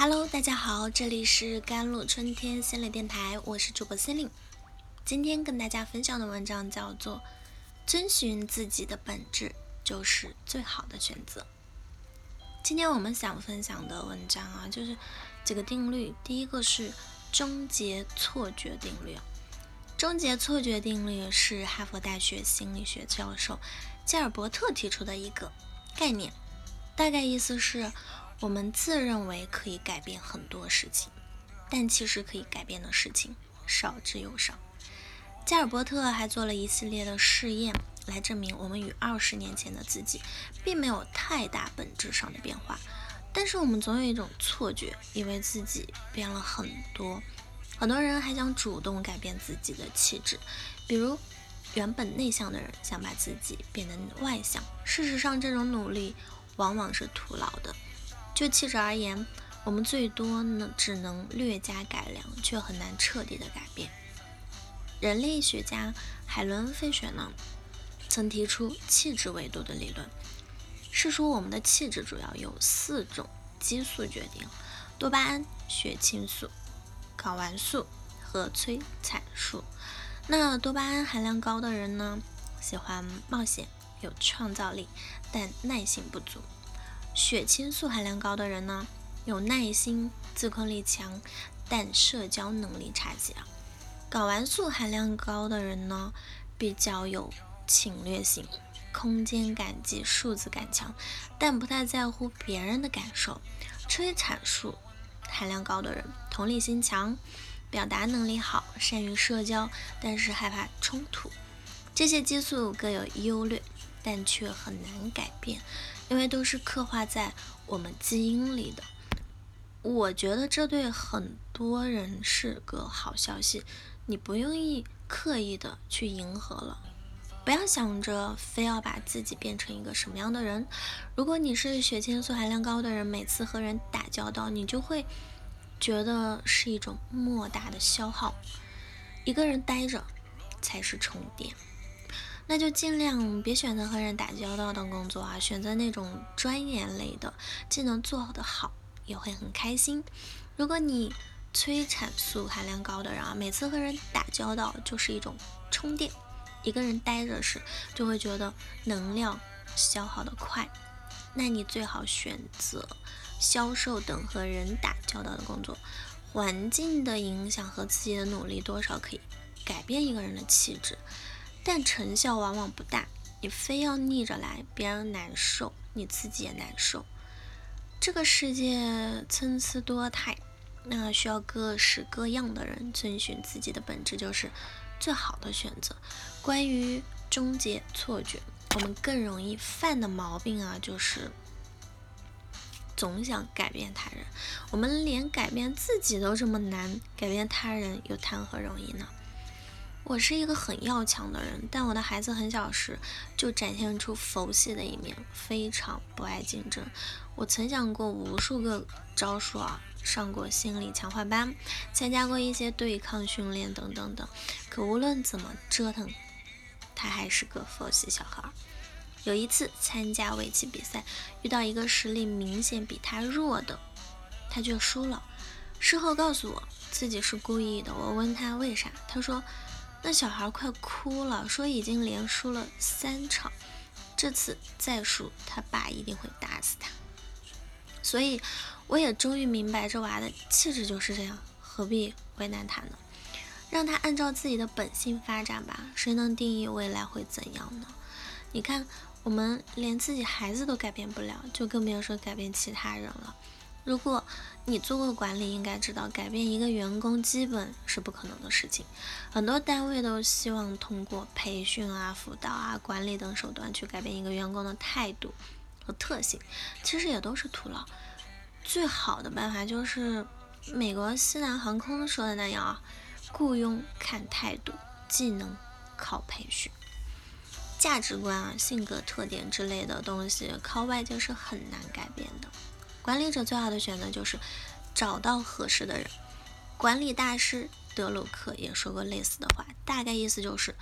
Hello，大家好，这里是甘露春天心理电台，我是主播心灵。今天跟大家分享的文章叫做《遵循自己的本质就是最好的选择》。今天我们想分享的文章啊，就是几个定律。第一个是终结错觉定律。终结错觉定律是哈佛大学心理学教授加尔伯特提出的一个概念，大概意思是。我们自认为可以改变很多事情，但其实可以改变的事情少之又少。加尔伯特还做了一系列的试验，来证明我们与二十年前的自己并没有太大本质上的变化。但是我们总有一种错觉，以为自己变了很多。很多人还想主动改变自己的气质，比如原本内向的人想把自己变得外向。事实上，这种努力往往是徒劳的。就气质而言，我们最多呢只能略加改良，却很难彻底的改变。人类学家海伦·费雪呢曾提出气质维度的理论，是说我们的气质主要由四种激素决定：多巴胺、血清素、睾丸素和催产素。那多巴胺含量高的人呢，喜欢冒险，有创造力，但耐性不足。血清素含量高的人呢，有耐心、自控力强，但社交能力差些。睾丸素含量高的人呢，比较有侵略性，空间感及数字感强，但不太在乎别人的感受。催产素含量高的人，同理心强，表达能力好，善于社交，但是害怕冲突。这些激素各有优劣，但却很难改变。因为都是刻画在我们基因里的，我觉得这对很多人是个好消息。你不用意刻意的去迎合了，不要想着非要把自己变成一个什么样的人。如果你是血清素含量高的人，每次和人打交道，你就会觉得是一种莫大的消耗。一个人待着才是充电。那就尽量别选择和人打交道的工作啊，选择那种专业类的，既能做得好，也会很开心。如果你催产素含量高的人啊，每次和人打交道就是一种充电，一个人待着时就会觉得能量消耗的快，那你最好选择销售等和人打交道的工作。环境的影响和自己的努力多少可以改变一个人的气质。但成效往往不大，你非要逆着来，别人难受，你自己也难受。这个世界参差多态，那需要各式各样的人遵循自己的本质，就是最好的选择。关于终结错觉，我们更容易犯的毛病啊，就是总想改变他人。我们连改变自己都这么难，改变他人又谈何容易呢？我是一个很要强的人，但我的孩子很小时就展现出佛系的一面，非常不爱竞争。我曾想过无数个招数啊，上过心理强化班，参加过一些对抗训练等等等，可无论怎么折腾，他还是个佛系小孩。有一次参加围棋比赛，遇到一个实力明显比他弱的，他却输了。事后告诉我自己是故意的，我问他为啥，他说。那小孩快哭了，说已经连输了三场，这次再输，他爸一定会打死他。所以，我也终于明白，这娃的气质就是这样，何必为难他呢？让他按照自己的本性发展吧。谁能定义未来会怎样呢？你看，我们连自己孩子都改变不了，就更别说改变其他人了。如果你做过管理，应该知道改变一个员工基本是不可能的事情。很多单位都希望通过培训啊、辅导啊、管理等手段去改变一个员工的态度和特性，其实也都是徒劳。最好的办法就是美国西南航空说的那样啊，雇佣看态度，技能靠培训，价值观啊、性格特点之类的东西，靠外界是很难改变的。管理者最好的选择就是找到合适的人。管理大师德鲁克也说过类似的话，大概意思就是，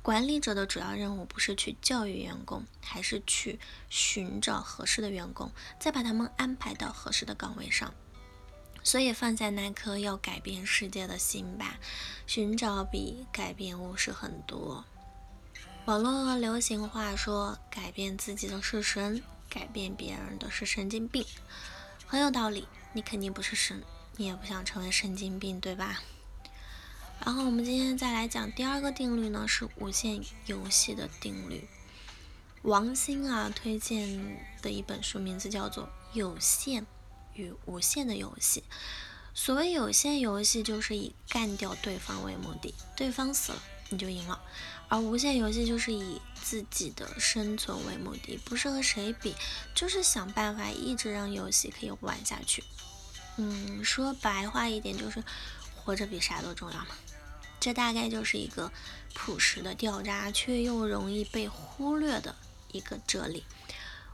管理者的主要任务不是去教育员工，还是去寻找合适的员工，再把他们安排到合适的岗位上。所以放下那颗要改变世界的心吧，寻找比改变务实很多。网络流行话说：“改变自己的是神，改变别人的是神经病。”很有道理。你肯定不是神，你也不想成为神经病，对吧？然后我们今天再来讲第二个定律呢，是无限游戏的定律。王兴啊推荐的一本书名字叫做《有限与无限的游戏》。所谓有限游戏，就是以干掉对方为目的，对方死了你就赢了。而无限游戏就是以自己的生存为目的，不是和谁比，就是想办法一直让游戏可以玩下去。嗯，说白话一点就是活着比啥都重要嘛。这大概就是一个朴实的掉渣，却又容易被忽略的一个哲理。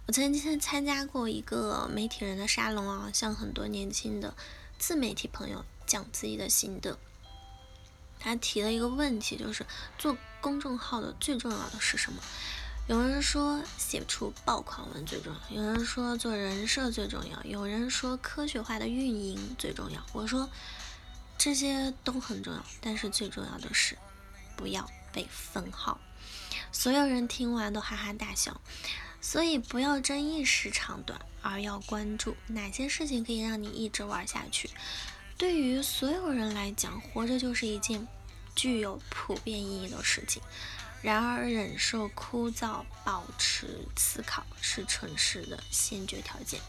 我曾经参加过一个媒体人的沙龙啊，向很多年轻的自媒体朋友讲自己的心得。他提了一个问题，就是做公众号的最重要的是什么？有人说写出爆款文最重要，有人说做人设最重要，有人说科学化的运营最重要。我说这些都很重要，但是最重要的是不要被封号。所有人听完都哈哈大笑。所以不要争一时长短，而要关注哪些事情可以让你一直玩下去。对于所有人来讲，活着就是一件具有普遍意义的事情。然而，忍受枯燥、保持思考是蠢事的先决条件。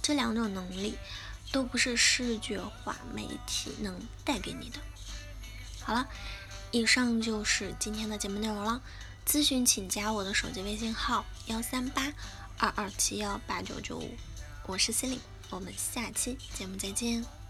这两种能力都不是视觉化媒体能带给你的。好了，以上就是今天的节目内容了。咨询请加我的手机微信号：幺三八二二七幺八九九五。我是 c e l i n e 我们下期节目再见。